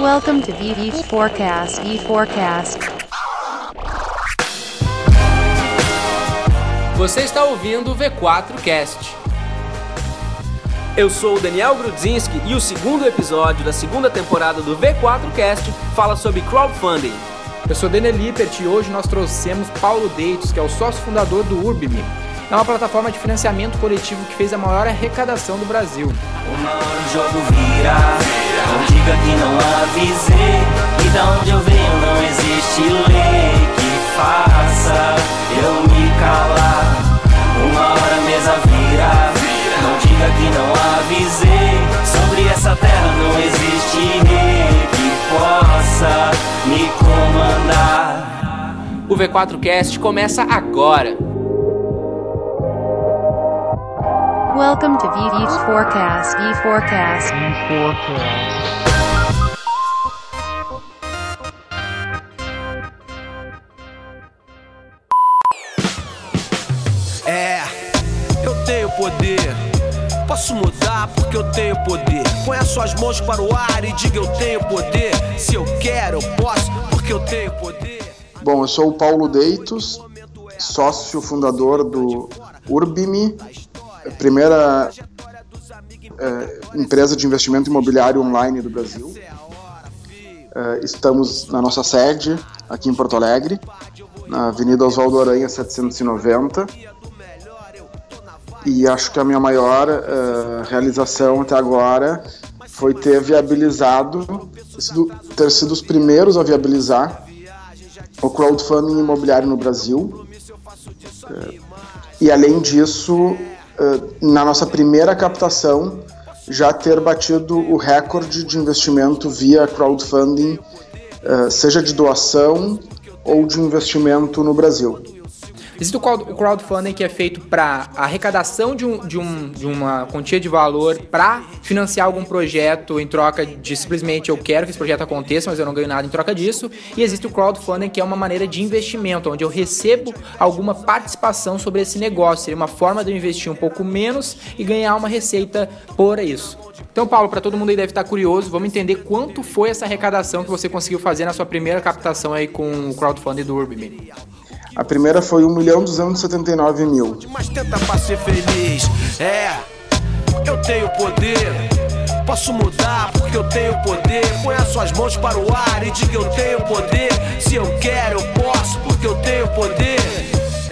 Welcome to VV Forecast. E Forecast. Você está ouvindo o V4Cast. Eu sou o Daniel Grudzinski e o segundo episódio da segunda temporada do V4Cast fala sobre crowdfunding. Eu sou Daniel Lippert e hoje nós trouxemos Paulo Deitos, que é o sócio fundador do Urbime. É uma plataforma de financiamento coletivo que fez a maior arrecadação do Brasil. Uma hora o jogo vira, não diga que não avisei Que da onde eu venho não existe lei que faça eu me calar Uma hora a mesa vira, não diga que não avisei Sobre essa terra não existe rei que possa me comandar O V4Cast começa agora. Welcome to VV Forecast. E Forecast. É, eu tenho poder. Posso mudar porque eu tenho poder. Põe as suas mãos para o ar e diga eu tenho poder. Se eu quero, eu posso porque eu tenho poder. Bom, eu sou o Paulo Deitos, sócio fundador do Urbime, a primeira eh, empresa de investimento imobiliário online do Brasil. Eh, estamos na nossa sede, aqui em Porto Alegre, na Avenida Oswaldo Aranha 790. E acho que a minha maior eh, realização até agora foi ter viabilizado, ter sido, os primeiros a viabilizar o crowdfunding imobiliário no Brasil. Eh, E além disso, na nossa primeira captação, já ter batido o recorde de investimento via crowdfunding, eh, seja de doação ou de investimento no Brasil. Existe o crowd- o crowdfunding que é feito para arrecadação de, um, de, um, de uma quantia de valor para financiar algum projeto em troca de simplesmente eu quero que esse projeto aconteça, mas eu não ganho nada em troca disso. E existe o crowdfunding que é uma maneira de investimento, onde eu recebo alguma participação sobre esse negócio. Seria uma forma de eu investir um pouco menos e ganhar uma receita por isso. Então, Paulo, para todo mundo aí deve estar curioso, vamos entender quanto foi essa arrecadação que você conseguiu fazer na sua primeira captação aí com o crowdfunding do Urbime. A primeira foi 1 milhão 279 mil. Mas tenta pra ser feliz. É, eu tenho poder. Posso mudar porque eu tenho poder. Põe as suas mãos para o ar e diga eu tenho poder. Se eu quero, eu posso porque eu tenho poder.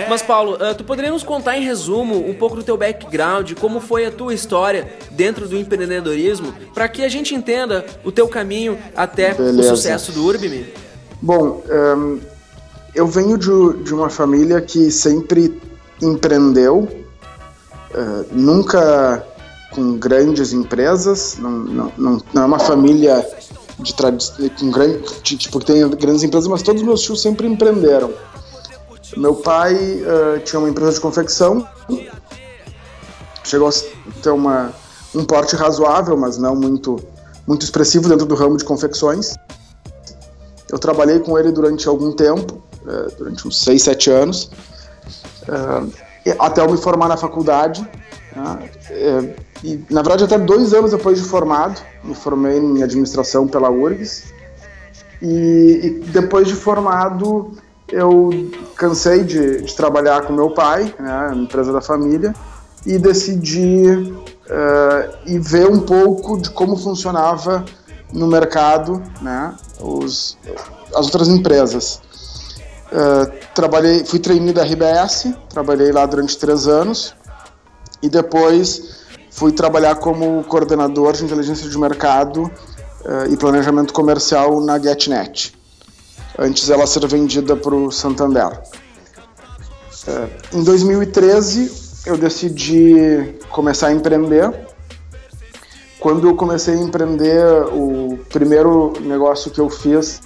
Mas Paulo, ah, tu poderia nos contar em resumo um pouco do teu background, como foi a tua história dentro do empreendedorismo, para que a gente entenda o teu caminho até Beleza. o sucesso do Urbime? Bom, ehm, eu venho de, de uma família que sempre empreendeu, eh, nunca com grandes empresas, não, não, não, não é uma família de com grande, de- tipo, que tem grandes empresas, mas todos os meus tios sempre empreenderam. Meu pai eh, tinha uma empresa de confecção, chegou a ter uma, um porte razoável, mas não muito, muito expressivo dentro do ramo de confecções. Eu trabalhei com ele durante algum tempo, eh, durante uns 6, 7 anos, e até eu me formar na faculdade. né, eh, e, na verdade, até dois anos depois de formado, me formei em administração pela URGS. E, e depois de formado, eu cansei de, de trabalhar com meu pai, né, empresa da família, e decidi eh, ir ver um pouco de como funcionava no mercado, né, os, as outras empresas. Eh, trabalhei, fui trainee da RBS, trabalhei lá durante três anos e depois fui trabalhar como coordenador de inteligência de mercado eh, e planejamento comercial na GetNet. Antes ela ser vendida para o Santander. Eh, em 2013 eu decidi começar a empreender quando eu comecei a empreender, o primeiro negócio que eu fiz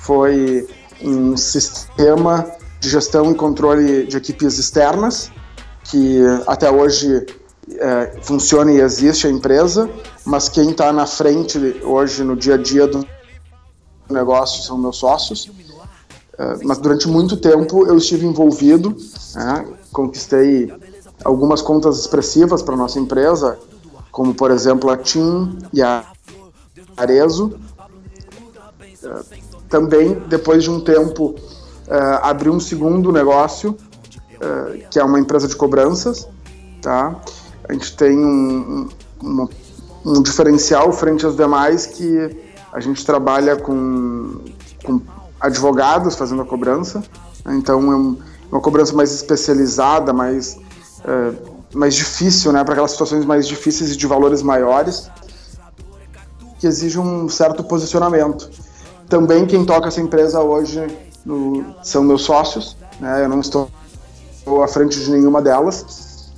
foi um sistema de gestão e controle de equipes externas, que até hoje é, funciona e existe a empresa, mas quem está na frente hoje no dia a dia do negócio são meus sócios. É, mas durante muito tempo eu estive envolvido, né, conquistei algumas contas expressivas para nossa empresa, como por exemplo a TIM e a Arezo. Também, depois de um tempo, uh, abri um segundo negócio, uh, que é uma empresa de cobranças. Tá? A gente tem um, um, um diferencial frente aos demais que a gente trabalha com, com advogados fazendo a cobrança. Né? Então, é uma cobrança mais especializada, mais, mais difícil, né? para aquelas situações mais difíceis e de valores maiores que exige um certo posicionamento. Também quem toca essa empresa hoje no, são meus sócios, né? eu não estou à frente de nenhuma delas.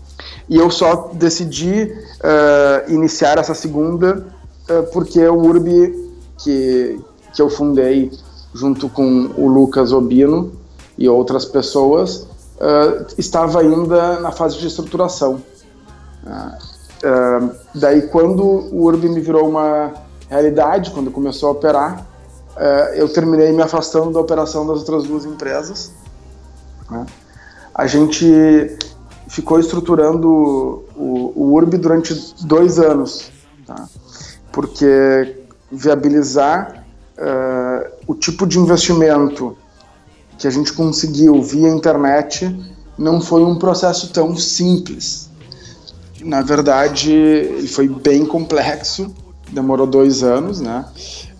E eu só decidi uh, iniciar essa segunda uh, porque o Urbi, que, que eu fundei junto com o Lucas Obino e outras pessoas, uh, estava ainda na fase de estruturação. daí, quando o Urbi me virou uma realidade, quando começou a operar, é, eu terminei me afastando da operação das outras duas empresas. Né? A gente ficou estruturando o, o URB durante dois anos, tá? porque viabilizar uh, o tipo de investimento que a gente conseguiu via internet não foi um processo tão simples. Na verdade, ele foi bem complexo demorou dois anos, né?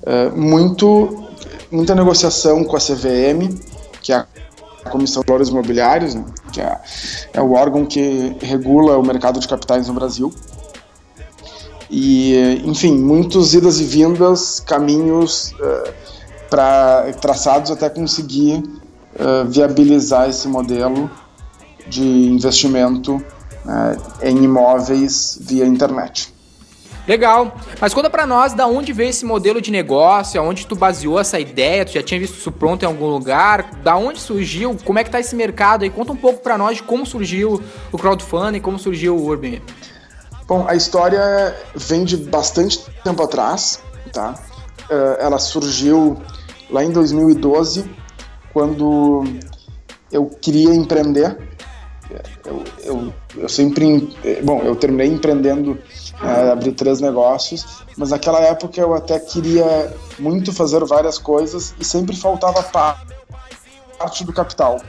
É, muito, muita negociação com a CVM, que é a Comissão de Valores Imobiliários, né? que é, é o órgão que regula o mercado de capitais no Brasil. E, enfim, muitos idas e vindas, caminhos uh, pra, traçados até conseguir uh, viabilizar esse modelo de investimento uh, em imóveis via internet. Legal. Mas conta para nós da onde veio esse modelo de negócio, aonde tu baseou essa ideia, tu já tinha visto isso pronto em algum lugar, da onde surgiu, como é que tá esse mercado aí? Conta um pouco para nós de como surgiu o crowdfunding, como surgiu o Urban. Bom, a história vem de bastante tempo atrás, tá? Uh, ela surgiu lá em 2012, quando eu queria empreender. Eu, eu, eu sempre, bom, eu terminei empreendendo é, abri três negócios, mas naquela época eu até queria muito fazer várias coisas e sempre faltava parte do capital.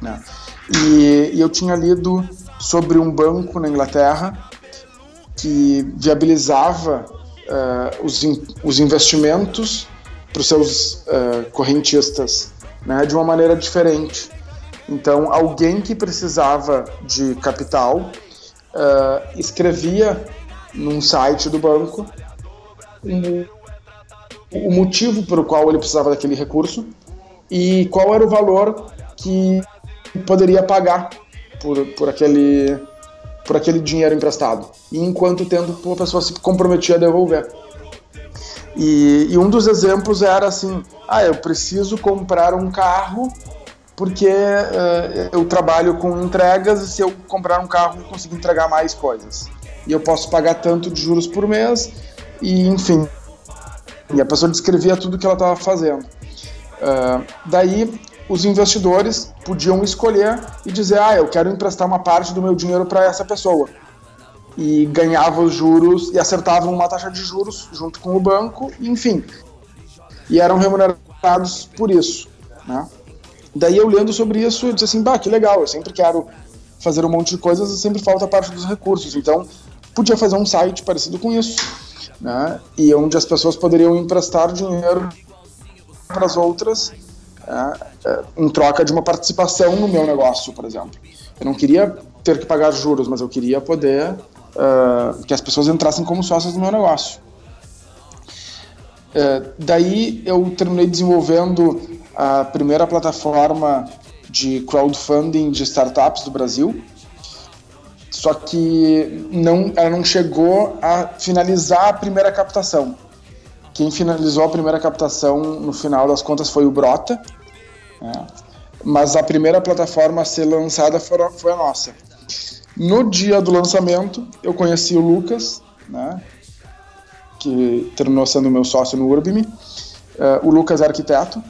Né? E, e eu tinha lido sobre um banco na Inglaterra que viabilizava uh, os, in, os investimentos para os seus uh, correntistas né, de uma maneira diferente. Então, alguém que precisava de capital uh, escrevia num site do banco um, o motivo pelo qual ele precisava daquele recurso e qual era o valor que poderia pagar por, por, aquele, por aquele dinheiro emprestado. E em quanto tempo a pessoa se comprometia a devolver. E, e, um dos exemplos era assim: ah, eu preciso comprar um carro porque uh, eu trabalho com entregas e se eu comprar um carro eu consigo entregar mais coisas. E eu posso pagar tanto de juros por mês e enfim. E a pessoa descrevia tudo que ela estava fazendo. Uh, daí os investidores podiam escolher e dizer: ah, eu quero emprestar uma parte do meu dinheiro para essa pessoa. E ganhava os juros e acertavam uma taxa de juros junto com o banco, enfim. E eram remunerados por isso. Né? Daí eu lendo sobre isso, eu disse assim, bah, que legal, eu sempre quero fazer um monte de coisas e sempre falta parte dos recursos. Então, podia fazer um site parecido com isso, né? E onde as pessoas poderiam emprestar dinheiro para as outras né? em troca de uma participação no meu negócio, por exemplo. Eu não queria ter que pagar juros, mas eu queria poder uh, que as pessoas entrassem como sócias no meu negócio. Uh, daí eu terminei desenvolvendo a primeira plataforma de crowdfunding de startups do Brasil. Só que não, ela não chegou a finalizar a primeira captação. Quem finalizou a primeira captação, no final das contas, foi o Brota. Né? Mas a primeira plataforma a ser lançada foi a nossa. No dia do lançamento, eu conheci o Lucas, né? que terminou sendo meu sócio no Urbime. Uh, o Lucas é arquiteto,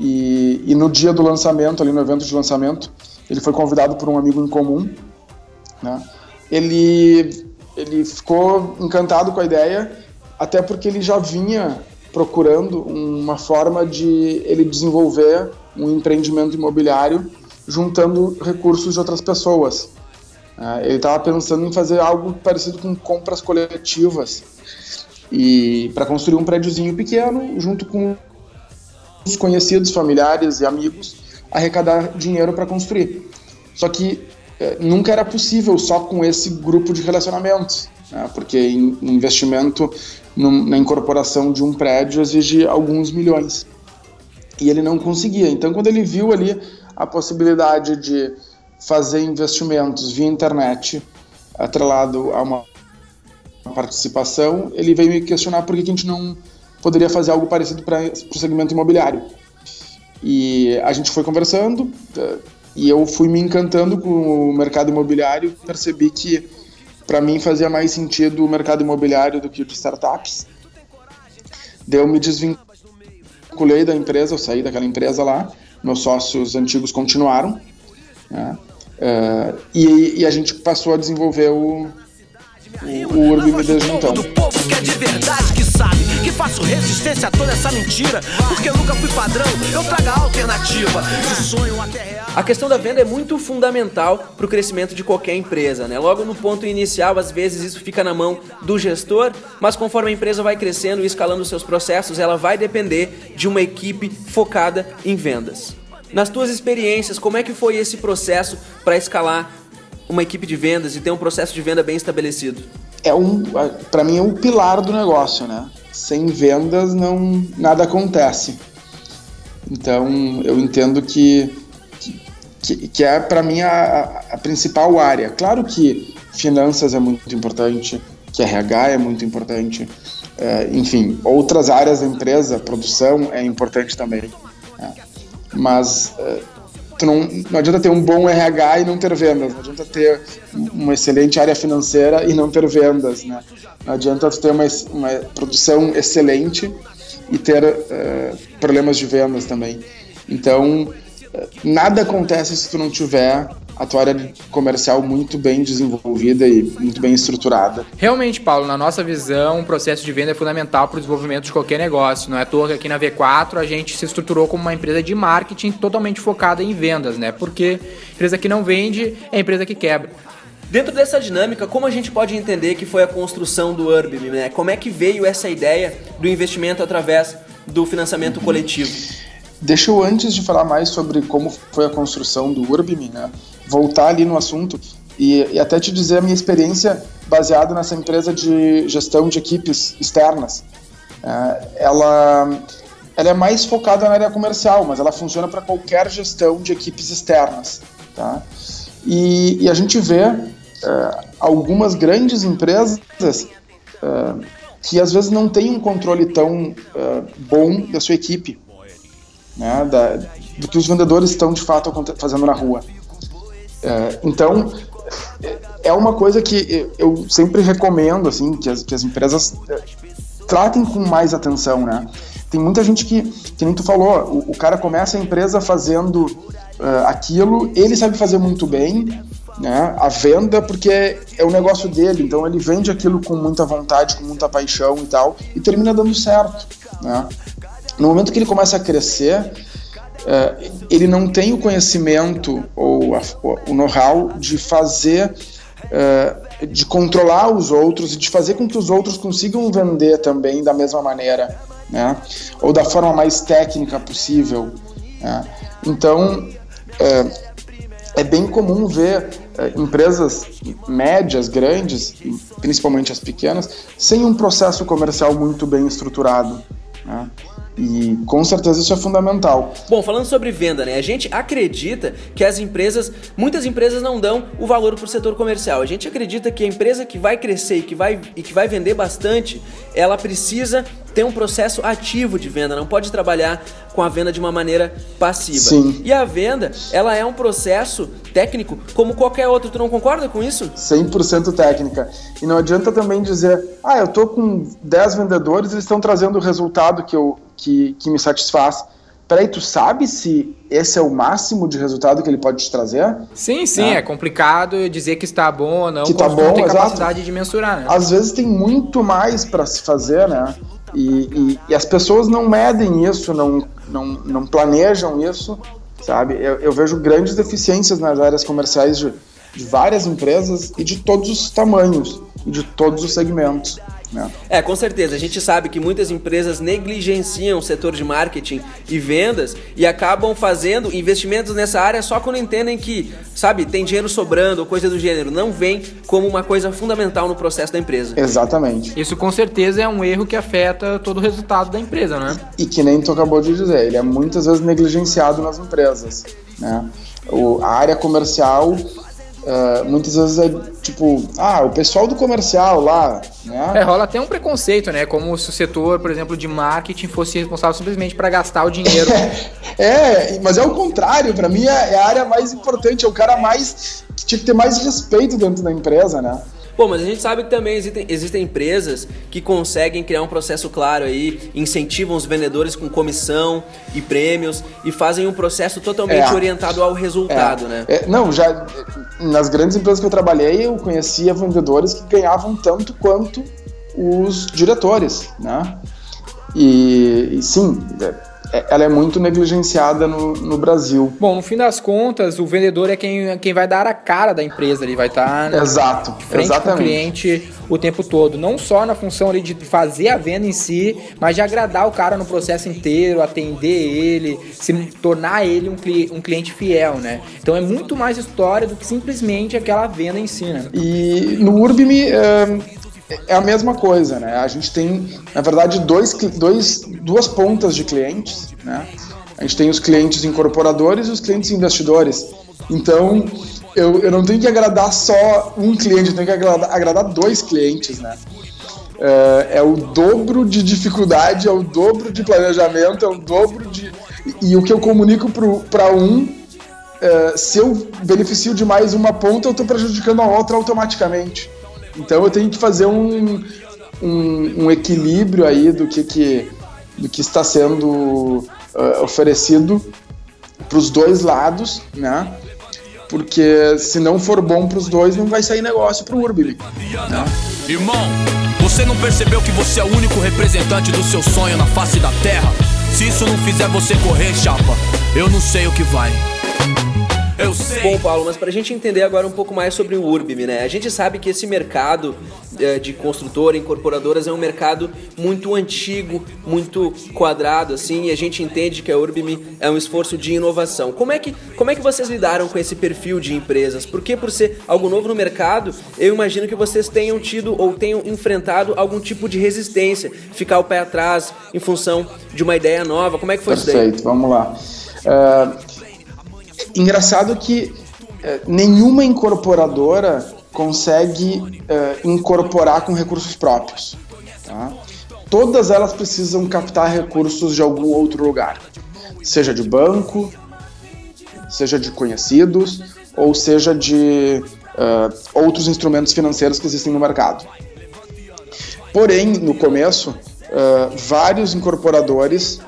e, e, no dia do lançamento, ali no evento de lançamento, ele foi convidado por um amigo em comum. Né? Ele, ele ficou encantado com a ideia, até porque ele já vinha procurando uma forma de ele desenvolver um empreendimento imobiliário juntando recursos de outras pessoas. É, ele estava pensando em fazer algo parecido com compras coletivas e para construir um prédiozinho pequeno junto com os conhecidos, familiares e amigos arrecadar dinheiro para construir. Só que é, nunca era possível só com esse grupo de relacionamentos, né? porque in, investimento num, na incorporação de um prédio exige alguns milhões. E ele não conseguia. Então, quando ele viu ali a possibilidade de fazer investimentos via internet atrelado a uma participação, ele veio me questionar por que a gente não poderia fazer algo parecido para o segmento imobiliário. E a gente foi conversando eh, e eu fui me encantando com o mercado imobiliário, percebi que para mim fazia mais sentido o mercado imobiliário do que o de startups. Daí eu me desvinculei da empresa, eu saí daquela empresa lá, meus sócios antigos continuaram, né? Uh, e, e, a gente passou a desenvolver o, o, Urbi Me Desjuntão. Do povo que é de verdade, que sabe que faço resistência a toda essa mentira, porque eu nunca fui padrão, eu trago a alternativa, de sonho até real. A questão da venda é muito fundamental para o crescimento de qualquer empresa, né? Logo no ponto inicial, às vezes isso fica na mão do gestor, mas conforme a empresa vai crescendo e escalando seus processos, ela vai depender de uma equipe focada em vendas. Nas tuas experiências, como é que foi esse processo para escalar uma equipe de vendas e ter um processo de venda bem estabelecido? É um, para mim é um pilar do negócio, né? Sem vendas não nada acontece. Então eu entendo que que, que é para mim a, a, principal área. Claro que finanças é muito importante, que RH é muito importante, é, enfim, outras áreas da empresa, produção é importante também. Né? Mas uh, tu não, não adianta ter um bom RH e não ter vendas, não adianta ter uma excelente área financeira e não ter vendas, né? Não adianta tu ter uma, uma produção excelente e ter uh, problemas de vendas também. Então, nada acontece se tu não tiver a tua área comercial muito bem desenvolvida e muito bem estruturada. Realmente, Paulo, na nossa visão, o processo de venda é fundamental para o desenvolvimento de qualquer negócio. Não é à toa que aqui na V4 a gente se estruturou como uma empresa de marketing totalmente focada em vendas, né? Porque empresa que não vende é empresa que quebra. Dentro dessa dinâmica, como a gente pode entender que foi a construção do Urbim, né? Como é que veio essa ideia do investimento através do financiamento coletivo? Deixa eu, antes de falar mais sobre como foi a construção do Urbim, né, voltar ali no assunto e, e, até te dizer a minha experiência baseada nessa empresa de gestão de equipes externas. É, ela, ela é mais focada na área comercial, mas ela funciona para qualquer gestão de equipes externas. Tá? E, e a gente vê é, algumas grandes empresas é, que às vezes não têm um controle tão bom da sua equipe né, da, do que os vendedores estão de fato fazendo na rua. É, então, é uma coisa que eu sempre recomendo, assim, que as, que as empresas é, tratem com mais atenção, né? Tem muita gente que, que nem tu falou, o, o cara começa a empresa fazendo uh, aquilo, ele sabe fazer muito bem, né? A venda, porque é, o negócio dele, então ele vende aquilo com muita vontade, com muita paixão e tal, e termina dando certo, né? No momento que ele começa a crescer, uh, ele não tem o conhecimento ou a, o know-how de fazer, uh, de controlar os outros e de fazer com que os outros consigam vender também da mesma maneira, né? Ou da forma mais técnica possível. Né? Então, uh, é bem comum ver empresas médias, grandes, principalmente as pequenas, sem um processo comercial muito bem estruturado. Né? E com certeza isso é fundamental. Bom, falando sobre venda, né? A gente acredita que as empresas, muitas empresas não dão o valor para o setor comercial. A gente acredita que a empresa que vai crescer e que vai, e que vai vender bastante, ela precisa ter um processo ativo de venda, não pode trabalhar com a venda de uma maneira passiva. Sim. E a venda, ela é um processo técnico como qualquer outro. Tu não concorda com isso? 100% técnica. E não adianta também dizer, ah, eu tô com 10 vendedores, eles estão trazendo o resultado que, eu, que, que me satisfaz. peraí, tu sabe se esse é o máximo de resultado que ele pode te trazer? Sim, sim, é, é complicado dizer que está bom ou não, que tá bom, não tem capacidade exato. de mensurar. Né? Às vezes tem muito mais para se fazer, né? E, e, e, as pessoas não medem isso, não, não, não planejam isso, sabe? Eu, eu vejo grandes deficiências nas áreas comerciais de, de várias empresas e de todos os tamanhos e de todos os segmentos. Né? É, com certeza. A gente sabe que muitas empresas negligenciam o setor de marketing e vendas e acabam fazendo investimentos nessa área só quando entendem que, sabe, tem dinheiro sobrando ou coisa do gênero. Não vem como uma coisa fundamental no processo da empresa. Exatamente. Isso com certeza é um erro que afeta todo o resultado da empresa, né? E que nem tu acabou de dizer, ele é muitas vezes negligenciado nas empresas. Né? O, a área comercial Uh, muitas vezes é tipo, ah, o pessoal do comercial lá, né? É, rola até um preconceito, né? Como se o setor, por exemplo, de marketing fosse responsável simplesmente para gastar o dinheiro. é, mas é o contrário, para mim é, é a área mais importante, é o cara mais que tinha que ter mais respeito dentro da empresa, né? Pô, mas a gente sabe que também existem, existem empresas que conseguem criar um processo claro aí, incentivam os vendedores com comissão e prêmios e fazem um processo totalmente é, orientado ao resultado, é, né? É, não, já nas grandes empresas que eu trabalhei, eu conhecia vendedores que ganhavam tanto quanto os diretores, né? E, e sim, é, ela é muito negligenciada no, no Brasil. Bom, no fim das contas, o vendedor é quem, quem vai dar a cara da empresa, ele vai estar tá Exato, de frente exatamente. com o cliente o tempo todo. Não só na função ali de fazer a venda em si, mas de agradar o cara no processo inteiro, atender ele, se tornar ele um, cli um cliente fiel, né? Então é muito mais história do que simplesmente aquela venda em si, né? E no Urbime é a mesma coisa, né? A gente tem, na verdade, dois, dois, duas pontas de clientes, né? A gente tem os clientes incorporadores e os clientes investidores. Então, eu, eu não tenho que agradar só um cliente, eu tenho que agradar, agradar dois clientes, né? É, é, o dobro de dificuldade, é o dobro de planejamento, é o dobro de. E, e o que eu comunico para um, é, se eu beneficio de mais uma ponta, eu estou prejudicando a outra automaticamente. Então eu tenho que fazer um, um, um equilíbrio aí do que, que, do que está sendo uh, oferecido para os dois lados, né? Porque se não for bom para os dois, não vai sair negócio para o Urbi. Né? Irmão, você não percebeu que você é o único representante do seu sonho na face da Terra? Se isso não fizer você correr, chapa, eu não sei o que vai. Eu sei. Bom, Paulo, mas para a gente entender agora um pouco mais sobre o Urbim, né? A gente sabe que esse mercado é, de construtora, incorporadoras é um mercado muito antigo, muito quadrado, assim, e a gente entende que a Urbim é um esforço de inovação. Como é que, como é que vocês lidaram com esse perfil de empresas? Porque por ser algo novo no mercado, eu imagino que vocês tenham tido ou tenham enfrentado algum tipo de resistência, ficar o pé atrás em função de uma ideia nova. Como é que foi Perfeito, isso daí? Perfeito, vamos lá. Uh, Engraçado que é, nenhuma incorporadora consegue é, incorporar com recursos próprios. Tá? Todas elas precisam captar recursos de algum outro lugar, seja de banco, seja de conhecidos, ou seja de uh, outros instrumentos financeiros que existem no mercado. Porém, no começo, uh, vários incorporadores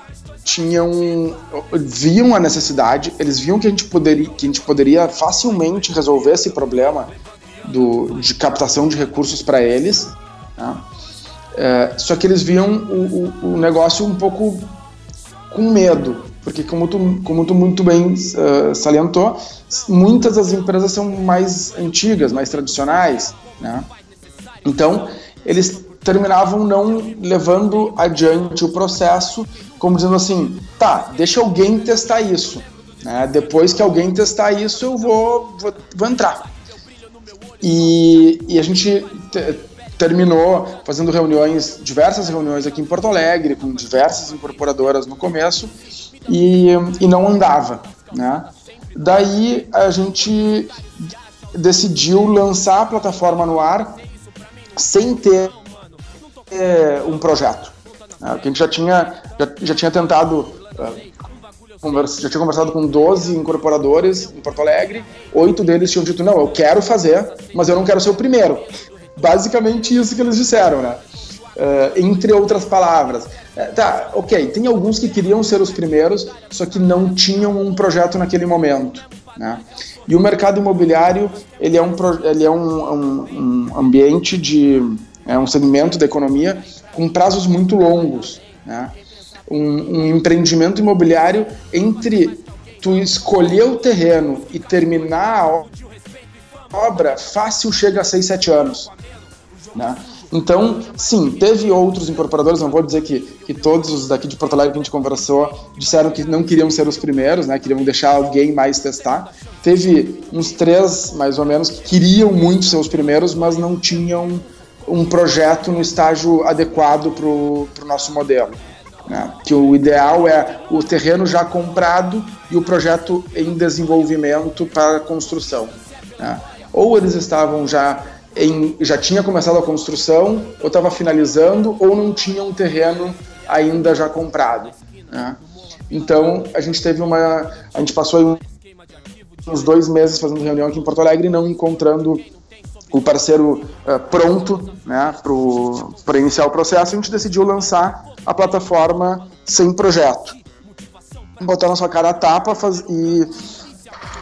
tinham viam a necessidade, eles viam que a gente poderia, que a gente poderia facilmente resolver esse problema do, de captação de recursos para eles, né? é, só que eles viam o, o, o, negócio um pouco com medo, porque como tu, como tu muito bem uh, salientou, muitas das empresas são mais antigas, mais tradicionais, né? Então eles terminavam não levando adiante o processo, como dizendo assim, tá, deixa alguém testar isso. Né? Depois que alguém testar isso, eu vou, vou, vou entrar. E, e a gente terminou fazendo reuniões, diversas reuniões aqui em Porto Alegre, com diversas incorporadoras no começo, e, e não andava. Né? Daí a gente decidiu lançar a plataforma no ar sem ter é, um projeto. Né? Que a gente já tinha, já, já tinha tentado, uh, conversa, já tinha conversado com 12 incorporadores em Porto Alegre, oito deles tinham dito, não, eu quero fazer, mas eu não quero ser o primeiro. Basicamente isso que eles disseram, né? Uh, entre outras palavras. Tá, ok, tem alguns que queriam ser os primeiros, só que não tinham um projeto naquele momento. Né? E o mercado imobiliário ele é um, ele é um, um, um ambiente de é um segmento da economia com prazos muito longos. Né? Um, um empreendimento imobiliário entre tu escolher o terreno e terminar a obra fácil chega a 6, 7 anos. Né? Então, sim, teve outros incorporadores, não vou dizer que, que todos os daqui de Porto Alegre que a gente conversou disseram que não queriam ser os primeiros, né? Queriam deixar alguém mais testar. Teve uns três, mais ou menos, que queriam muito ser os primeiros, mas não tinham um projeto no estágio adequado para o nosso modelo. Né? Que o ideal é o terreno já comprado e o projeto em desenvolvimento para construção. Né? Ou eles estavam já em, já tinha começado a construção, ou estava finalizando, ou não tinha um terreno ainda já comprado. Né? Então a gente teve uma, a gente passou uns dois meses fazendo reunião aqui em Porto Alegre, não encontrando o parceiro uh, pronto né, para iniciar o processo, a gente decidiu lançar a plataforma sem projeto. Botar na sua cara a tapa faz, e,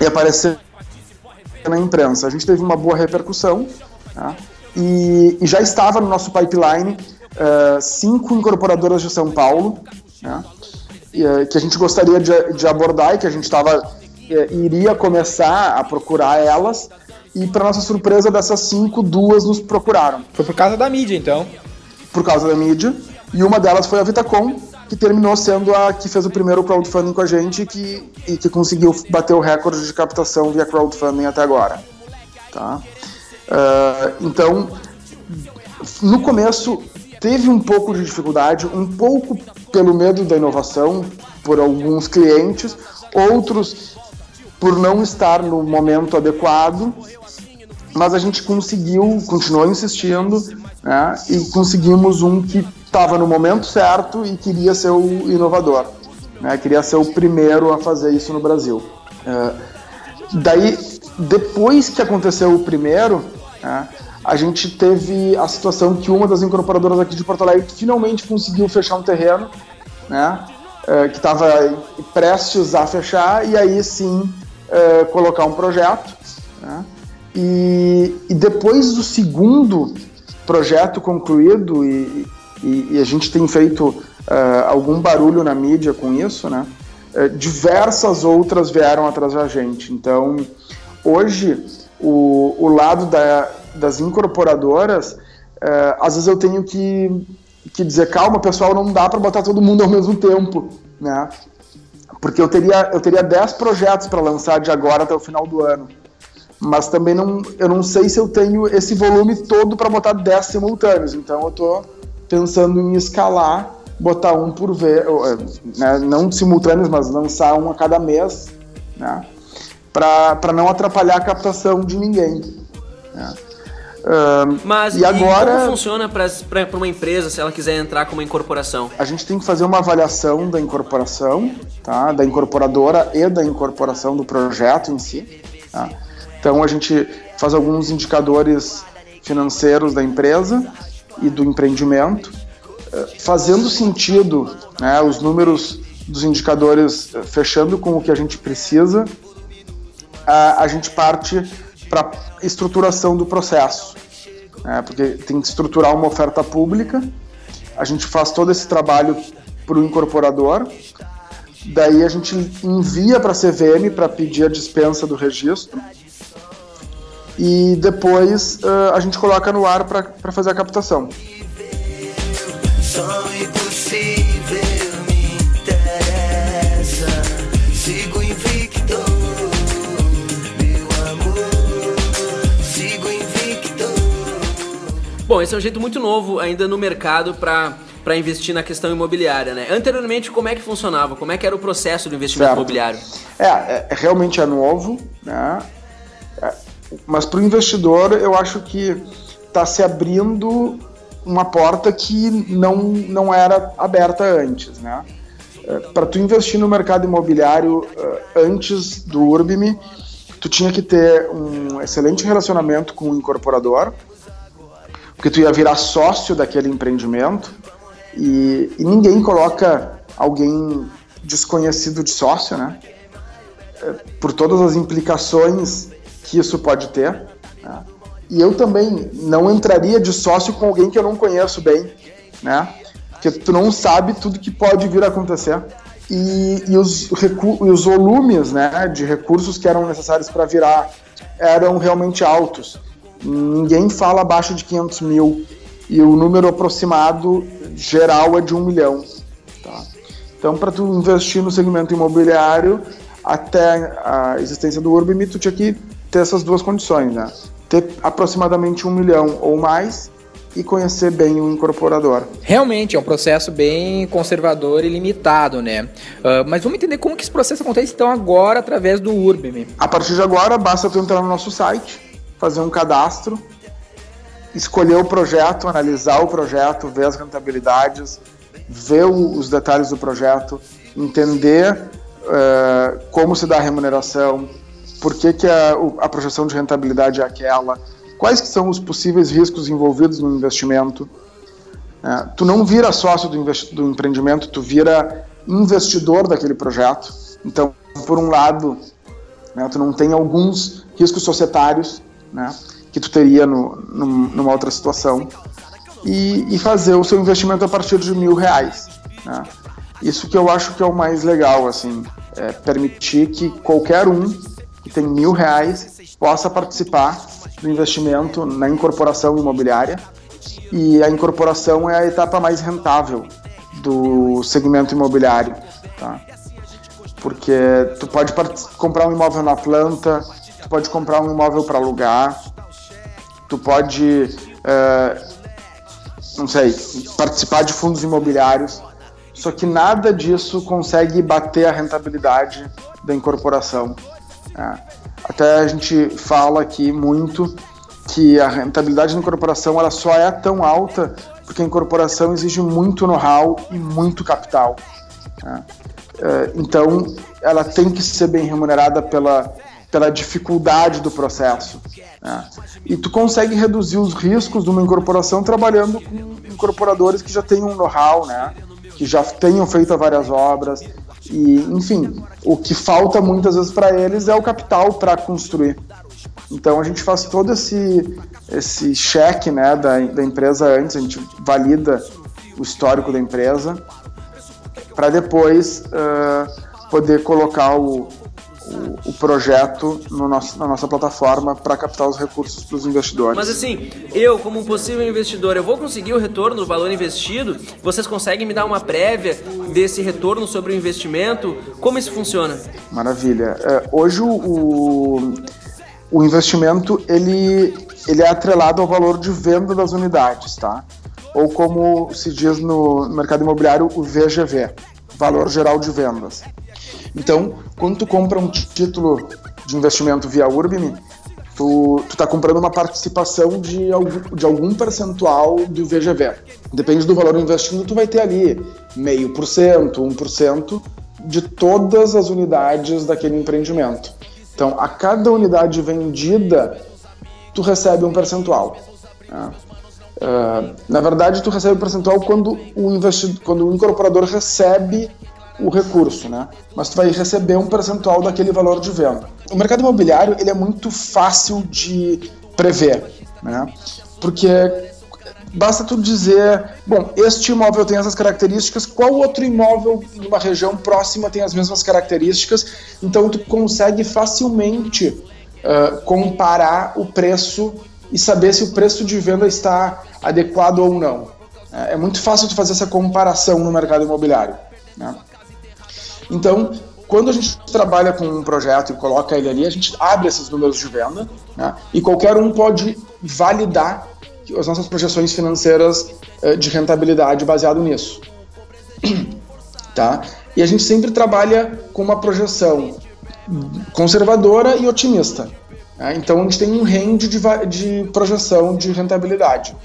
e aparecer na imprensa. A gente teve uma boa repercussão tá? e, e, já estava no nosso pipeline uh, cinco incorporadoras de São Paulo né? e, uh, que a gente gostaria de, de abordar e que a gente estava iria começar a procurar elas e para nossa surpresa dessas cinco, duas nos procuraram. Foi por causa da mídia, então? Por causa da mídia. E uma delas foi a Vitacom, que terminou sendo a que fez o primeiro crowdfunding com a gente que, e que conseguiu bater o recorde de captação via crowdfunding até agora. Tá? Uh, então, no começo teve um pouco de dificuldade, um pouco pelo medo da inovação por alguns clientes, outros por não estar no momento adequado, mas a gente conseguiu, continuou insistindo, né, e conseguimos um que estava no momento certo e queria ser o inovador, né, queria ser o primeiro a fazer isso no Brasil. É, daí, depois que aconteceu o primeiro, né, a gente teve a situação que uma das incorporadoras aqui de Porto Alegre finalmente conseguiu fechar um terreno, né, é, que estava prestes a fechar, e aí sim é, colocar um projeto. Né, e, e, depois do segundo projeto concluído, e, e, e a gente tem feito uh, algum barulho na mídia com isso, né? Uh, diversas outras vieram atrás da gente. Então, hoje, o, o lado da, das incorporadoras, às vezes eu tenho que, que dizer, calma, pessoal, não dá para botar todo mundo ao mesmo tempo, né? Porque eu teria, eu teria 10 projetos para lançar de agora até o final do ano mas também não, eu não sei se eu tenho esse volume todo para botar 10 simultâneos. Então eu estou pensando em escalar, botar um por vez, né, não simultâneos, mas lançar um a cada mês, né, para não atrapalhar a captação de ninguém. Né. Uh, Mas e agora, como funciona para uma empresa se ela quiser entrar como incorporação? A gente tem que fazer uma avaliação da incorporação, tá? da incorporadora e da incorporação do projeto em si. Tá? Então a gente faz alguns indicadores financeiros da empresa e do empreendimento, eh, fazendo sentido, né, os números dos indicadores eh, fechando com o que a gente precisa, a, a gente parte para estruturação do processo, né, porque tem que estruturar uma oferta pública, a gente faz todo esse trabalho para o incorporador, daí a gente envia para a CVM para pedir a dispensa do registro, e depois uh, a gente coloca no ar para fazer a captação. Bom, esse é um jeito muito novo ainda no mercado para para investir na questão imobiliária, né? Anteriormente, como é que funcionava? Como é que era o processo do investimento certo. imobiliário? É, é, realmente é novo, né? Mas para o investidor, eu acho que está se abrindo uma porta que não, não era aberta antes, né? É, para tu investir no mercado imobiliário é, antes do Urbime, tu tinha que ter um excelente relacionamento com o incorporador, porque tu ia virar sócio daquele empreendimento e, e ninguém coloca alguém desconhecido de sócio, né? É, por todas as implicações que isso pode ter. Né? E eu também não entraria de sócio com alguém que eu não conheço bem, né? Porque tu não sabe tudo que pode vir a acontecer. E, e os, os volumes né, de recursos que eram necessários para virar eram realmente altos. Ninguém fala abaixo de 500 mil e o número aproximado geral é de um milhão. Tá? Então, para tu investir no segmento imobiliário, até a existência do Urbimi, tu tinha que ter essas duas condições, né? Ter aproximadamente um milhão ou mais e conhecer bem o incorporador. Realmente, é um processo bem conservador e limitado, né? Uh, mas vamos entender como que esse processo acontece então agora através do Urbimi. A partir de agora, basta tu entrar no nosso site, fazer um cadastro, escolher o projeto, analisar o projeto, ver as rentabilidades, ver o, os detalhes do projeto, entender uh, como se dá a remuneração, por que, que a, a projeção de rentabilidade é aquela, quais que são os possíveis riscos envolvidos no investimento. É, tu não vira sócio do, do, empreendimento, tu vira investidor daquele projeto. Então, por um lado, né, tu não tem alguns riscos societários né, que tu teria no, no, numa outra situação e, e, fazer o seu investimento a partir de mil reais. Né. Isso que eu acho que é o mais legal, assim, é permitir que qualquer um que tem mil reais possa participar do investimento na incorporação imobiliária e a incorporação é a etapa mais rentável do segmento imobiliário, tá? Porque tu pode comprar um imóvel na planta, tu pode comprar um imóvel para alugar, tu pode, é, não sei, participar de fundos imobiliários, só que nada disso consegue bater a rentabilidade da incorporação. Né? Até a gente fala aqui muito que a rentabilidade da incorporação ela só é tão alta porque a incorporação exige muito know-how e muito capital. É, então, ela tem que ser bem remunerada pela, pela dificuldade do processo. Né? E tu consegue reduzir os riscos de uma incorporação trabalhando com incorporadores que já têm um know-how, né? que já tenham feito várias obras. E, enfim, o que falta muitas vezes para eles é o capital para construir. Então a gente faz todo esse, esse cheque né, da, da empresa antes, a gente valida o histórico da empresa para depois uh, poder colocar o, o, o projeto no nosso, na nossa plataforma para captar os recursos para os investidores. Mas assim, eu como um possível investidor, eu vou conseguir o retorno do valor investido? Vocês conseguem me dar uma prévia desse retorno sobre o investimento? Como isso funciona? Maravilha. Uh, hoje o, o investimento ele, ele é atrelado ao valor de venda das unidades, tá? Ou como se diz no mercado imobiliário, o VGV, Valor Geral de Vendas. Então, quando tu compra um título de investimento via Urbime, tu, tu tá comprando uma participação de algum, de algum percentual do VGV. Depende do valor investido, tu vai ter ali meio por cento, um por cento de todas as unidades daquele empreendimento. Então, a cada unidade vendida, tu recebe um percentual. Né? Uh, na verdade, tu recebe um percentual quando o, investidor, quando o incorporador recebe o recurso, né? Mas tu vai receber um percentual daquele valor de venda. O mercado imobiliário ele é muito fácil de prever, né? Porque basta tu dizer, bom, este imóvel tem essas características, qual outro imóvel numa região próxima tem as mesmas características, então tu consegue facilmente uh, comparar o preço e saber se o preço de venda está adequado ou não. É, é muito fácil tu fazer essa comparação no mercado imobiliário. Né? Então, quando a gente trabalha com um projeto e coloca ele ali, a gente abre esses números de venda né? e qualquer um pode validar as nossas projeções financeiras eh, de rentabilidade baseado nisso. Tá? E a gente sempre trabalha com uma projeção conservadora e otimista. Né? Então a gente tem um range de, de projeção de rentabilidade.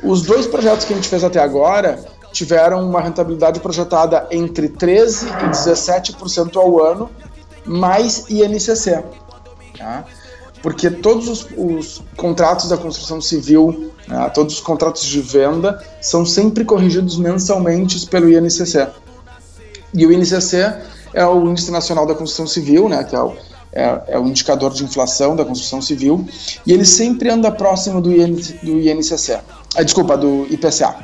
Os dois projetos que a gente fez até agora tiveram uma rentabilidade projetada entre 13% e 17% ao ano, mais INCC. Tá? porque todos os, os contratos da construção civil, né, todos os contratos de venda, são sempre corrigidos mensalmente pelo INCC. E o INCC é o Índice Nacional da Construção Civil, né, que é o, é, é o indicador de inflação da construção civil, e ele sempre anda próximo do, IN, do INCC, ah, desculpa, do IPCA.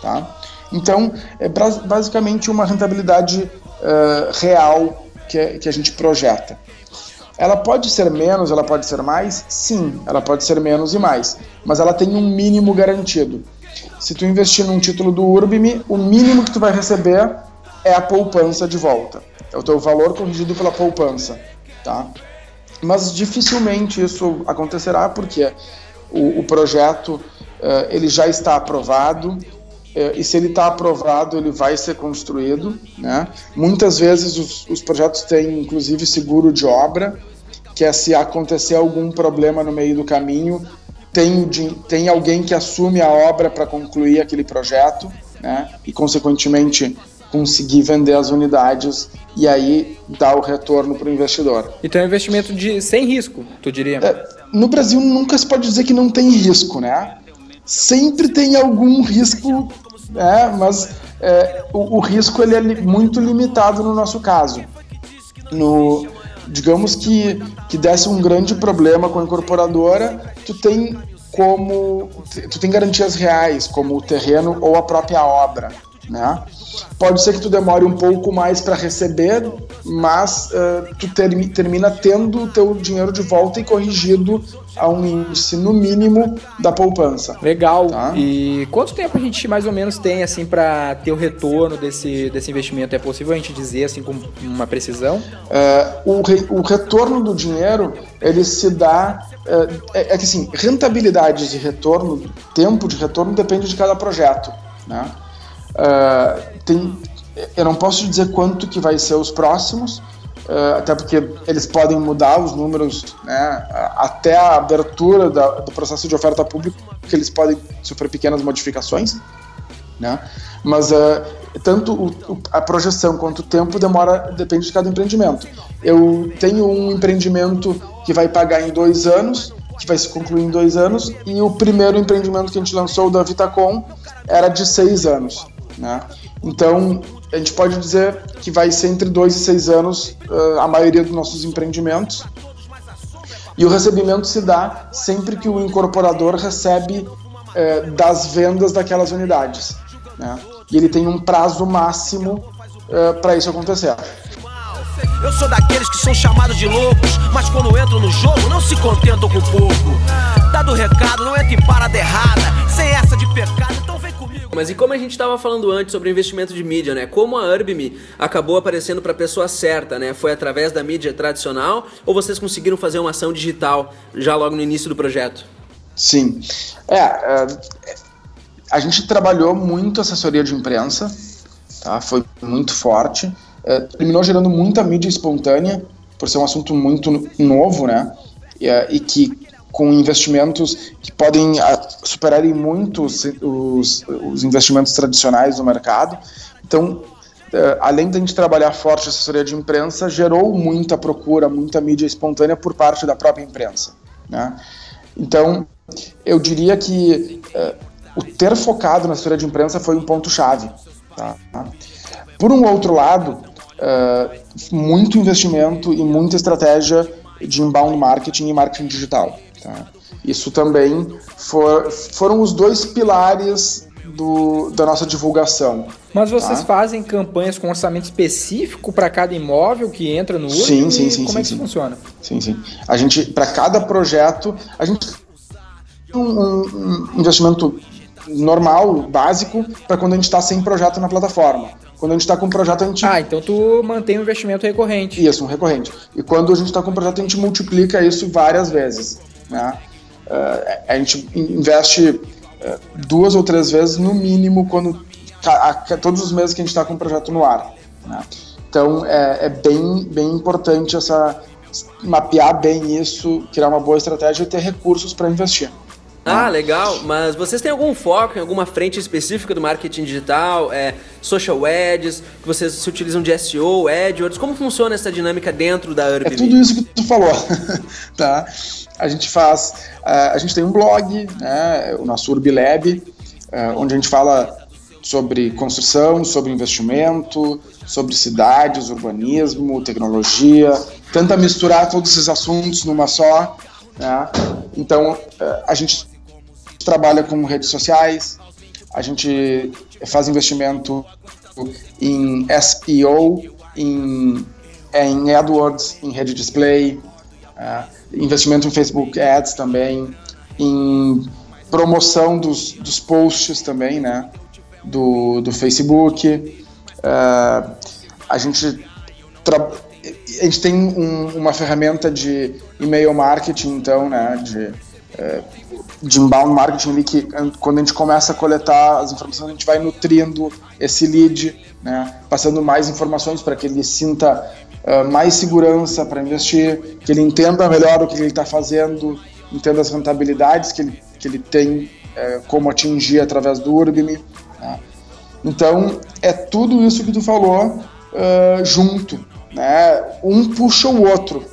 Tá? Então, é basicamente uma rentabilidade uh, real que, que a gente projeta. Ela pode ser menos, ela pode ser mais? Sim, ela pode ser menos e mais, mas ela tem um mínimo garantido. Se tu investir num título do Urbime, o mínimo que tu vai receber é a poupança de volta. É o teu valor corrigido pela poupança, tá? Mas dificilmente isso acontecerá porque o, o projeto uh, ele já está aprovado, é, e se ele está aprovado, ele vai ser construído. Né? Muitas vezes os, os, projetos têm, inclusive, seguro de obra, que é se acontecer algum problema no meio do caminho, tem, tem alguém que assume a obra para concluir aquele projeto né? e, consequentemente, conseguir vender as unidades e aí dar o retorno para o investidor. Então é um investimento de, sem risco, tu diria? É, no Brasil nunca se pode dizer que não tem risco, né? Sempre tem algum risco, né? mas é, o, o, risco ele é muito limitado no nosso caso. No, digamos que, que desse um grande problema com a incorporadora, tu tem como tu tem garantias reais, como o terreno ou a própria obra, né? Pode ser que tu demore um pouco mais para receber, mas uh, tu ter, termina tendo o teu dinheiro de volta e corrigido a um índice no mínimo da poupança. Legal. Tá? E quanto tempo a gente mais ou menos tem assim para ter o retorno desse, desse investimento? É possível a gente dizer assim com uma precisão? Uh, o, re, o retorno do dinheiro ele se dá uh, é, é que assim rentabilidade de retorno, tempo de retorno depende de cada projeto, né? Uh, tem, eu não posso dizer quanto que vai ser os próximos, uh, até porque eles podem mudar os números né, até a abertura da, do processo de oferta pública, que eles podem sofrer pequenas modificações, né? Mas uh, tanto o, a projeção quanto o tempo demora, depende de cada empreendimento. Eu tenho um empreendimento que vai pagar em dois anos, que vai se concluir em dois anos, e o primeiro empreendimento que a gente lançou da Vitacom era de seis anos. Né? Então, a gente pode dizer que vai ser entre dois e seis anos uh, a maioria dos nossos empreendimentos. E o recebimento se dá sempre que o incorporador recebe uh, das vendas daquelas unidades. Né? E ele tem um prazo máximo uh, eh, para isso acontecer. Eu sou daqueles que são chamados de loucos, mas quando entro no jogo não se contentam com pouco. Dado o recado, não entra em parada errada, sem essa de pecado, então. Mas e como a gente estava falando antes sobre investimento de mídia, né? Como a Urbime acabou aparecendo para a pessoa certa, né? Foi através da mídia tradicional ou vocês conseguiram fazer uma ação digital já logo no início do projeto? Sim. É, é a gente trabalhou muito assessoria de imprensa, tá? Foi muito forte é, terminou gerando muita mídia espontânea, por ser um assunto muito novo, né? E, é, e que com investimentos que podem ah, superarem muito os, os, os investimentos tradicionais do mercado. Então, é, além da gente trabalhar forte a assessoria de imprensa, gerou muita procura, muita mídia espontânea por parte da própria imprensa. Né? Então, eu diria que uh, o ter focado na assessoria de imprensa foi um ponto-chave. Tá? Por um outro lado, uh, muito investimento e muita estratégia de inbound marketing e marketing digital. Tá? Isso também for, foram os dois pilares do, da nossa divulgação. Mas vocês tá? fazem campanhas com orçamento específico para cada imóvel que entra no Urban? Sim, sim, sim. Como sim, é que sim. funciona? Sim, sim. A gente, para cada projeto, a gente um, um, um investimento normal, básico, para quando a gente está sem projeto na plataforma. Quando a gente está com um projeto, a gente. Ah, então tu mantém um investimento recorrente. Isso, um recorrente. E quando a gente está com um projeto, a gente multiplica isso várias vezes. Né? Uh, a gente investe uh, duas ou três vezes no mínimo quando a, todos os meses que a gente está com um projeto no ar. Né? Então é, é, bem, bem importante essa mapear bem isso, criar uma boa estratégia e ter recursos para investir. Ah, legal. Mas vocês têm algum foco em alguma frente específica do marketing digital? É, social ads? Que vocês se utilizam de SEO, AdWords? Como funciona essa dinâmica dentro da Urban? É tudo isso que tu falou, tá? A gente faz, uh, a gente tem um blog, né, o nosso UrbiLab, uh, onde a gente fala sobre construção, sobre investimento, sobre cidades, urbanismo, tecnologia, tenta misturar todos esses assuntos numa só. Né? Então, uh, a gente trabalha com redes sociais, a gente faz investimento em SEO, em, em AdWords, em rede display, uh, investimento em Facebook Ads também, em promoção dos, dos posts também, né, do, do Facebook. Uh, a gente a gente tem um, uma ferramenta de e-mail marketing, então, né, de é, de inbound marketing ali que quando a gente começa a coletar as informações a gente vai nutrindo esse lead, né, passando mais informações para que ele sinta uh, mais segurança para investir, que ele entenda melhor o que ele está fazendo, entenda as rentabilidades que ele, que ele tem, uh, como atingir através do Urbime. Né. Então é tudo isso que tu falou uh, junto, né, um puxa o outro,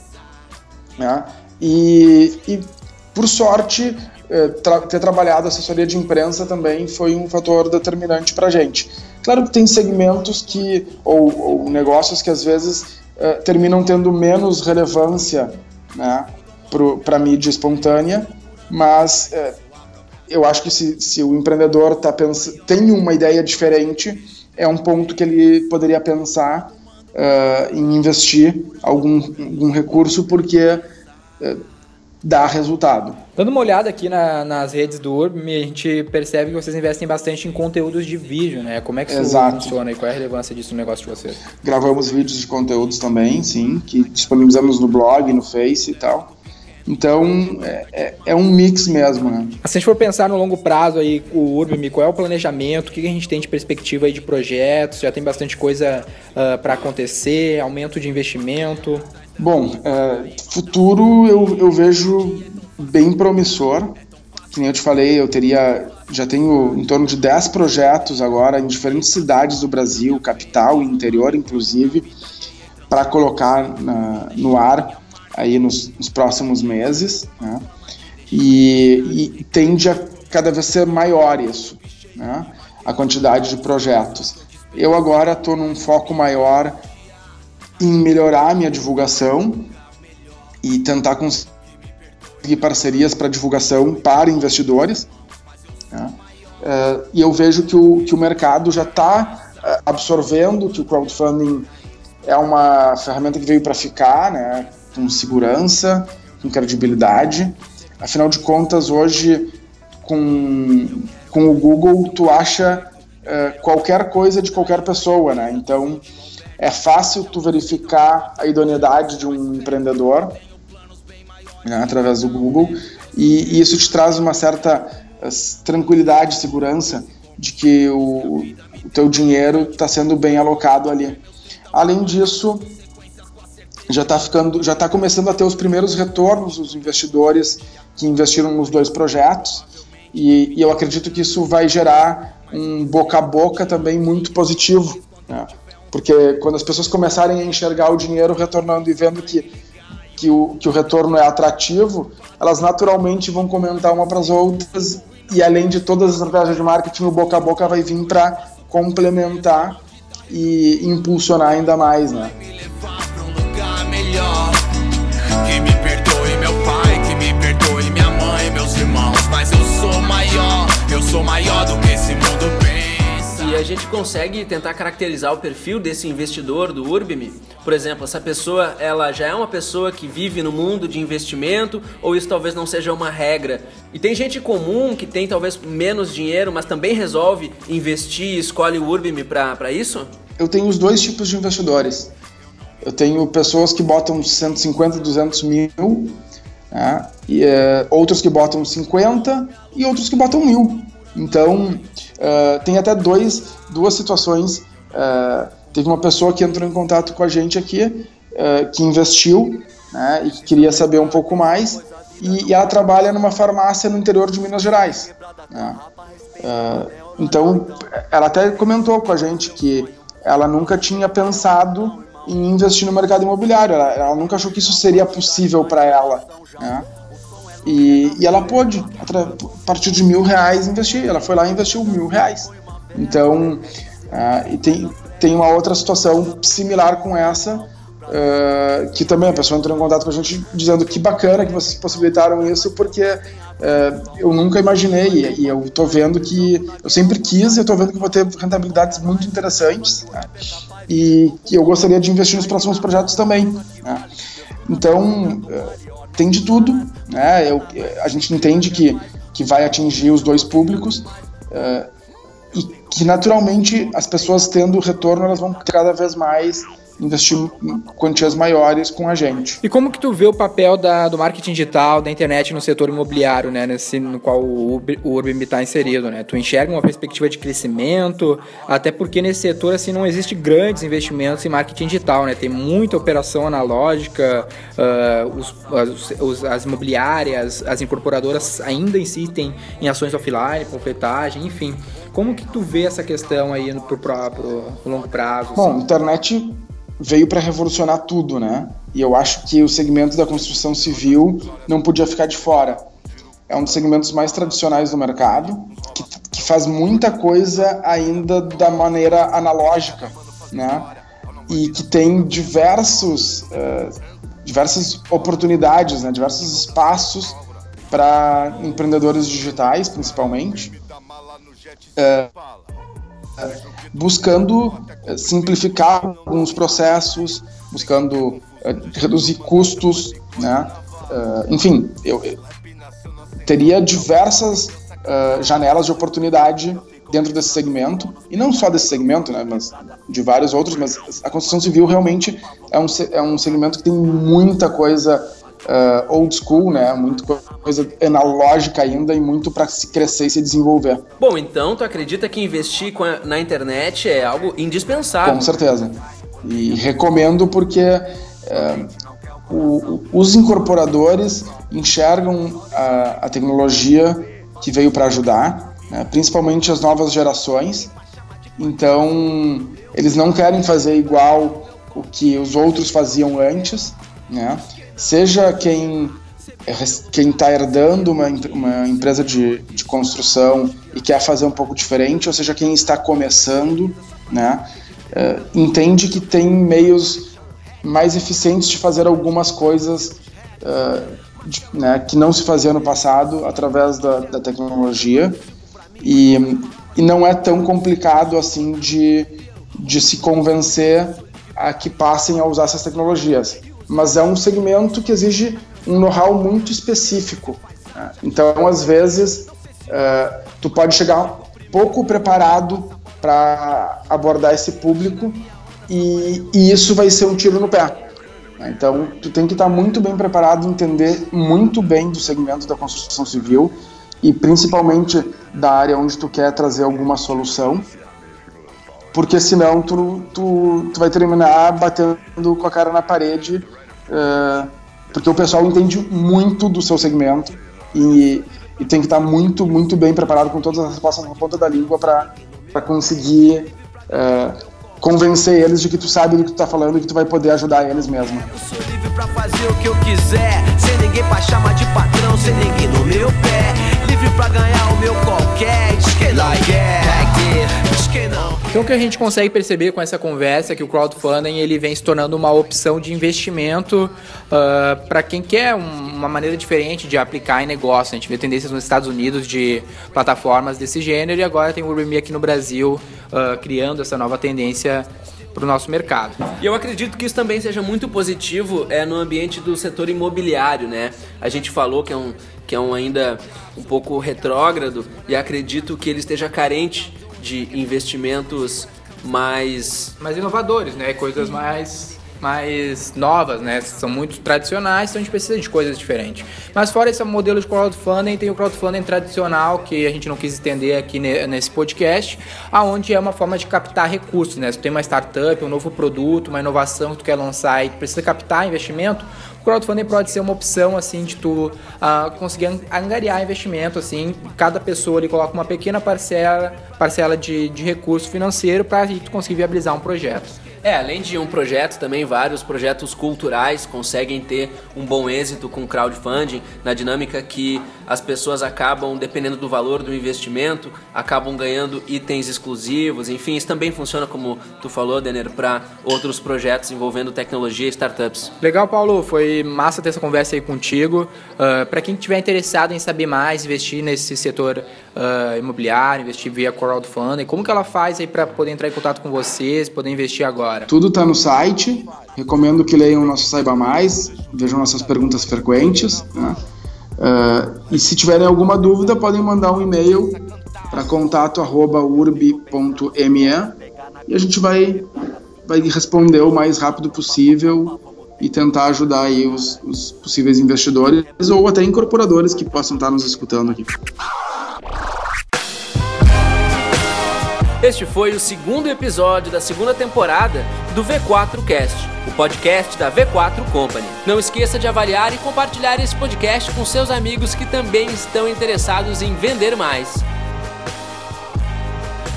né, e, e por sorte, eh, tra ter trabalhado assessoria de imprensa também foi um fator determinante para a gente. Claro que tem segmentos que ou, ou negócios que às vezes eh, terminam tendo menos relevância né, para a mídia espontânea, mas eh, eu acho que se, se o empreendedor tá tem uma ideia diferente, é um ponto que ele poderia pensar uh, em investir algum, algum recurso, porque uh, dá resultado. Dando uma olhada aqui na, nas redes do Urb, a gente percebe que vocês investem bastante em conteúdos de vídeo, né? Como é que isso Exato. funciona e qual é a relevância disso no negócio de vocês? Gravamos vídeos de conteúdos também, sim, que disponibilizamos no blog, no Face e tal. Então, é, é, é, um mix mesmo, né? Se a gente for pensar no longo prazo aí, o Urbim, qual é o planejamento? O que a gente tem de perspectiva aí de projetos? Já tem bastante coisa uh, ah, para acontecer? Aumento de investimento? Bom, é, futuro eu, eu vejo bem promissor. Nem eu te falei, eu teria. Já tenho em torno de 10 projetos agora em diferentes cidades do Brasil, capital e interior, inclusive, para colocar na, no ar aí nos, nos próximos meses. Né? E, e, tende a cada vez ser maior isso, né? a quantidade de projetos. Eu agora estou num foco maior em melhorar a minha divulgação e tentar conseguir parcerias para divulgação para investidores. Né? Uh, e eu vejo que o, que o mercado já está uh, absorvendo que o crowdfunding é uma ferramenta que veio para ficar, né? com segurança, com credibilidade. Afinal de contas, hoje, com, com o Google, tu acha uh, qualquer coisa de qualquer pessoa, né? Então, é fácil tu verificar a idoneidade de um empreendedor né, através do Google e, e, isso te traz uma certa eh, tranquilidade, segurança de que o, o teu dinheiro está sendo bem alocado ali. Além disso, já está ficando, já está começando a ter os primeiros retornos dos investidores que investiram nos dois projetos e, e eu acredito que isso vai gerar um boca a boca também muito positivo. Né? Porque quando as pessoas começarem a enxergar o dinheiro retornando e vendo que, que, o, que o retorno é atrativo, elas naturalmente vão comentar uma para as outras e além de todas as estratégias de marketing, o boca a boca vai vir para complementar e impulsionar ainda mais, né? Que me perdoe meu pai, que me perdoe minha mãe, meus irmãos, mas eu sou maior, eu sou maior do que esse mundo a gente consegue tentar caracterizar o perfil desse investidor do Urbime? Por exemplo, essa pessoa, ela já é uma pessoa que vive no mundo de investimento ou isso talvez não seja uma regra? E tem gente comum que tem talvez menos dinheiro, mas também resolve investir e escolhe o Urbime para isso? Eu tenho os dois tipos de investidores. Eu tenho pessoas que botam 150, 200 mil, né? e, é, outros que botam 50 e outros que botam mil. Então, uh, tem até dois, duas situações. Uh, teve uma pessoa que entrou em contato com a gente aqui, uh, que investiu né, e que queria saber um pouco mais. e, e ela trabalha numa farmácia no interior de Minas Gerais. Né? Então, ela até comentou com a gente que ela nunca tinha pensado em investir no mercado imobiliário, ela, ela nunca achou que isso seria possível para ela. Né? E, e, ela pôde, a partir de mil reais, investir. Ela foi lá e investiu mil reais. Então, uh, e tem, tem uma outra situação similar com essa, Uh, que também a pessoa entrou em contato com a gente dizendo que bacana que vocês possibilitaram isso, porque uh, eu nunca imaginei e, e eu estou vendo que eu sempre quis e eu tô vendo que vou ter rentabilidades muito interessantes né? e que eu gostaria de investir nos próximos projetos também. Né? Então, tem de tudo, né? Eu, a gente entende que, que vai atingir os dois públicos e que naturalmente as pessoas tendo retorno elas vão cada vez mais investir quantias maiores com a gente. E como que tu vê o papel da, do marketing digital, da internet no setor imobiliário, né, nesse, no qual o, o Urbim está inserido, né? Tu enxerga uma perspectiva de crescimento, até porque nesse setor assim não existe grandes investimentos em marketing digital, né? Tem muita operação analógica, uh, os, as, as imobiliárias, as incorporadoras ainda insistem em ações offline, panfletagem, enfim. Como que tu vê essa questão aí no, pro, pro, pro longo prazo? Bom, assim? internet veio para revolucionar tudo, né? E eu acho que o segmento da construção civil não podia ficar de fora. É um dos segmentos mais tradicionais do mercado, que, que faz muita coisa ainda da maneira analógica, né? E que tem diversos, uh, diversas oportunidades, né? diversos espaços para empreendedores digitais, principalmente. Uh, buscando eh, simplificar alguns processos, buscando eh, reduzir custos, né? Uh, enfim, eu, teria diversas janelas de oportunidade dentro desse segmento, e não só desse segmento, né, mas de vários outros, mas a construção civil realmente é um, é um segmento que tem muita coisa uh, old school, né? Muito coisa analógica ainda e muito para se crescer e se desenvolver. Bom, então tu acredita que investir a, na internet é algo indispensável? Com certeza. E recomendo porque uh, o, os incorporadores enxergam a, a tecnologia que veio para ajudar, né? principalmente as novas gerações. Então, eles não querem fazer igual o que os outros faziam antes, né? Seja quem quem está herdando uma, uma empresa de, de construção e quer fazer um pouco diferente, ou seja, quem está começando, né, uh, entende que tem meios mais eficientes de fazer algumas coisas uh, de, né, que não se fazia no passado através da, da tecnologia. E, e não é tão complicado assim de, de se convencer a que passem a usar essas tecnologias mas é um segmento que exige um know-how muito específico. Né? Então, às vezes, uh, tu pode chegar pouco preparado para abordar esse público e, e, isso vai ser um tiro no pé. Né? Então, tu tem que estar muito bem preparado, entender muito bem do segmento da construção civil e principalmente da área onde tu quer trazer alguma solução, porque senão tu, tu, tu vai terminar batendo com a cara na parede uh, porque o pessoal entende muito do seu segmento e, e, tem que estar muito, muito bem preparado com todas as respostas na ponta da língua para conseguir uh, convencer eles de que tu sabe do que tu tá falando e que tu vai poder ajudar eles mesmo. Eu sou livre pra fazer o que eu quiser, sem ninguém pra chamar de patrão, sem ninguém no meu pé. Livre pra ganhar o meu qualquer, diz que que não. Então o que a gente consegue perceber com essa conversa é que o crowdfunding ele vem se tornando uma opção de investimento uh, ah, para quem quer um, uma maneira diferente de aplicar em negócio. A gente vê tendências nos Estados Unidos de plataformas desse gênero e agora tem o Urban aqui no Brasil uh, criando essa nova tendência para o nosso mercado. E eu acredito que isso também seja muito positivo é, no ambiente do setor imobiliário, né? A gente falou que é um, que é um ainda um pouco retrógrado e acredito que ele esteja carente de investimentos mais mais inovadores, né? Coisas mais mais novas, né? São muito tradicionais, então a gente precisa de coisas diferentes. Mas fora esse modelo de crowdfunding, tem o crowdfunding tradicional, que a gente não quis estender aqui nesse podcast, aonde é uma forma de captar recursos, né? Se tu tem uma startup, um novo produto, uma inovação que tu quer lançar e tu precisa captar investimento, crowdfunding pode ser uma opção assim de tu uh, conseguir angariar investimento assim cada pessoa ali coloca uma pequena parcela parcela de, de recurso financeiro para tu conseguir viabilizar um projeto. É, além de um projeto, também vários projetos culturais conseguem ter um bom êxito com crowdfunding, na dinâmica que as pessoas acabam, dependendo do valor do investimento, acabam ganhando itens exclusivos. Enfim, isso também funciona, como tu falou, Denner, para outros projetos envolvendo tecnologia e startups. Legal, Paulo. Foi massa ter essa conversa aí contigo. Uh, ah, para quem estiver interessado em saber mais, investir nesse setor uh, imobiliário, investir via crowdfunding, como que ela faz aí para poder entrar em contato com vocês, poder investir agora? agora? Tudo está no site. Recomendo que leiam o nosso Saiba Mais, vejam nossas perguntas frequentes. Né? Uh, e se tiverem alguma dúvida, podem mandar um e-mail para contato@urb.me e a gente vai vai responder o mais rápido possível e tentar ajudar aí os, os possíveis investidores ou até incorporadores que possam estar nos escutando aqui. Este foi o segundo episódio da segunda temporada do V4 Cast, o podcast da V4 Company. Não esqueça de avaliar e compartilhar esse podcast com seus amigos que também estão interessados em vender mais.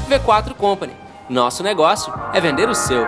V4 Company. Nosso negócio é vender o seu.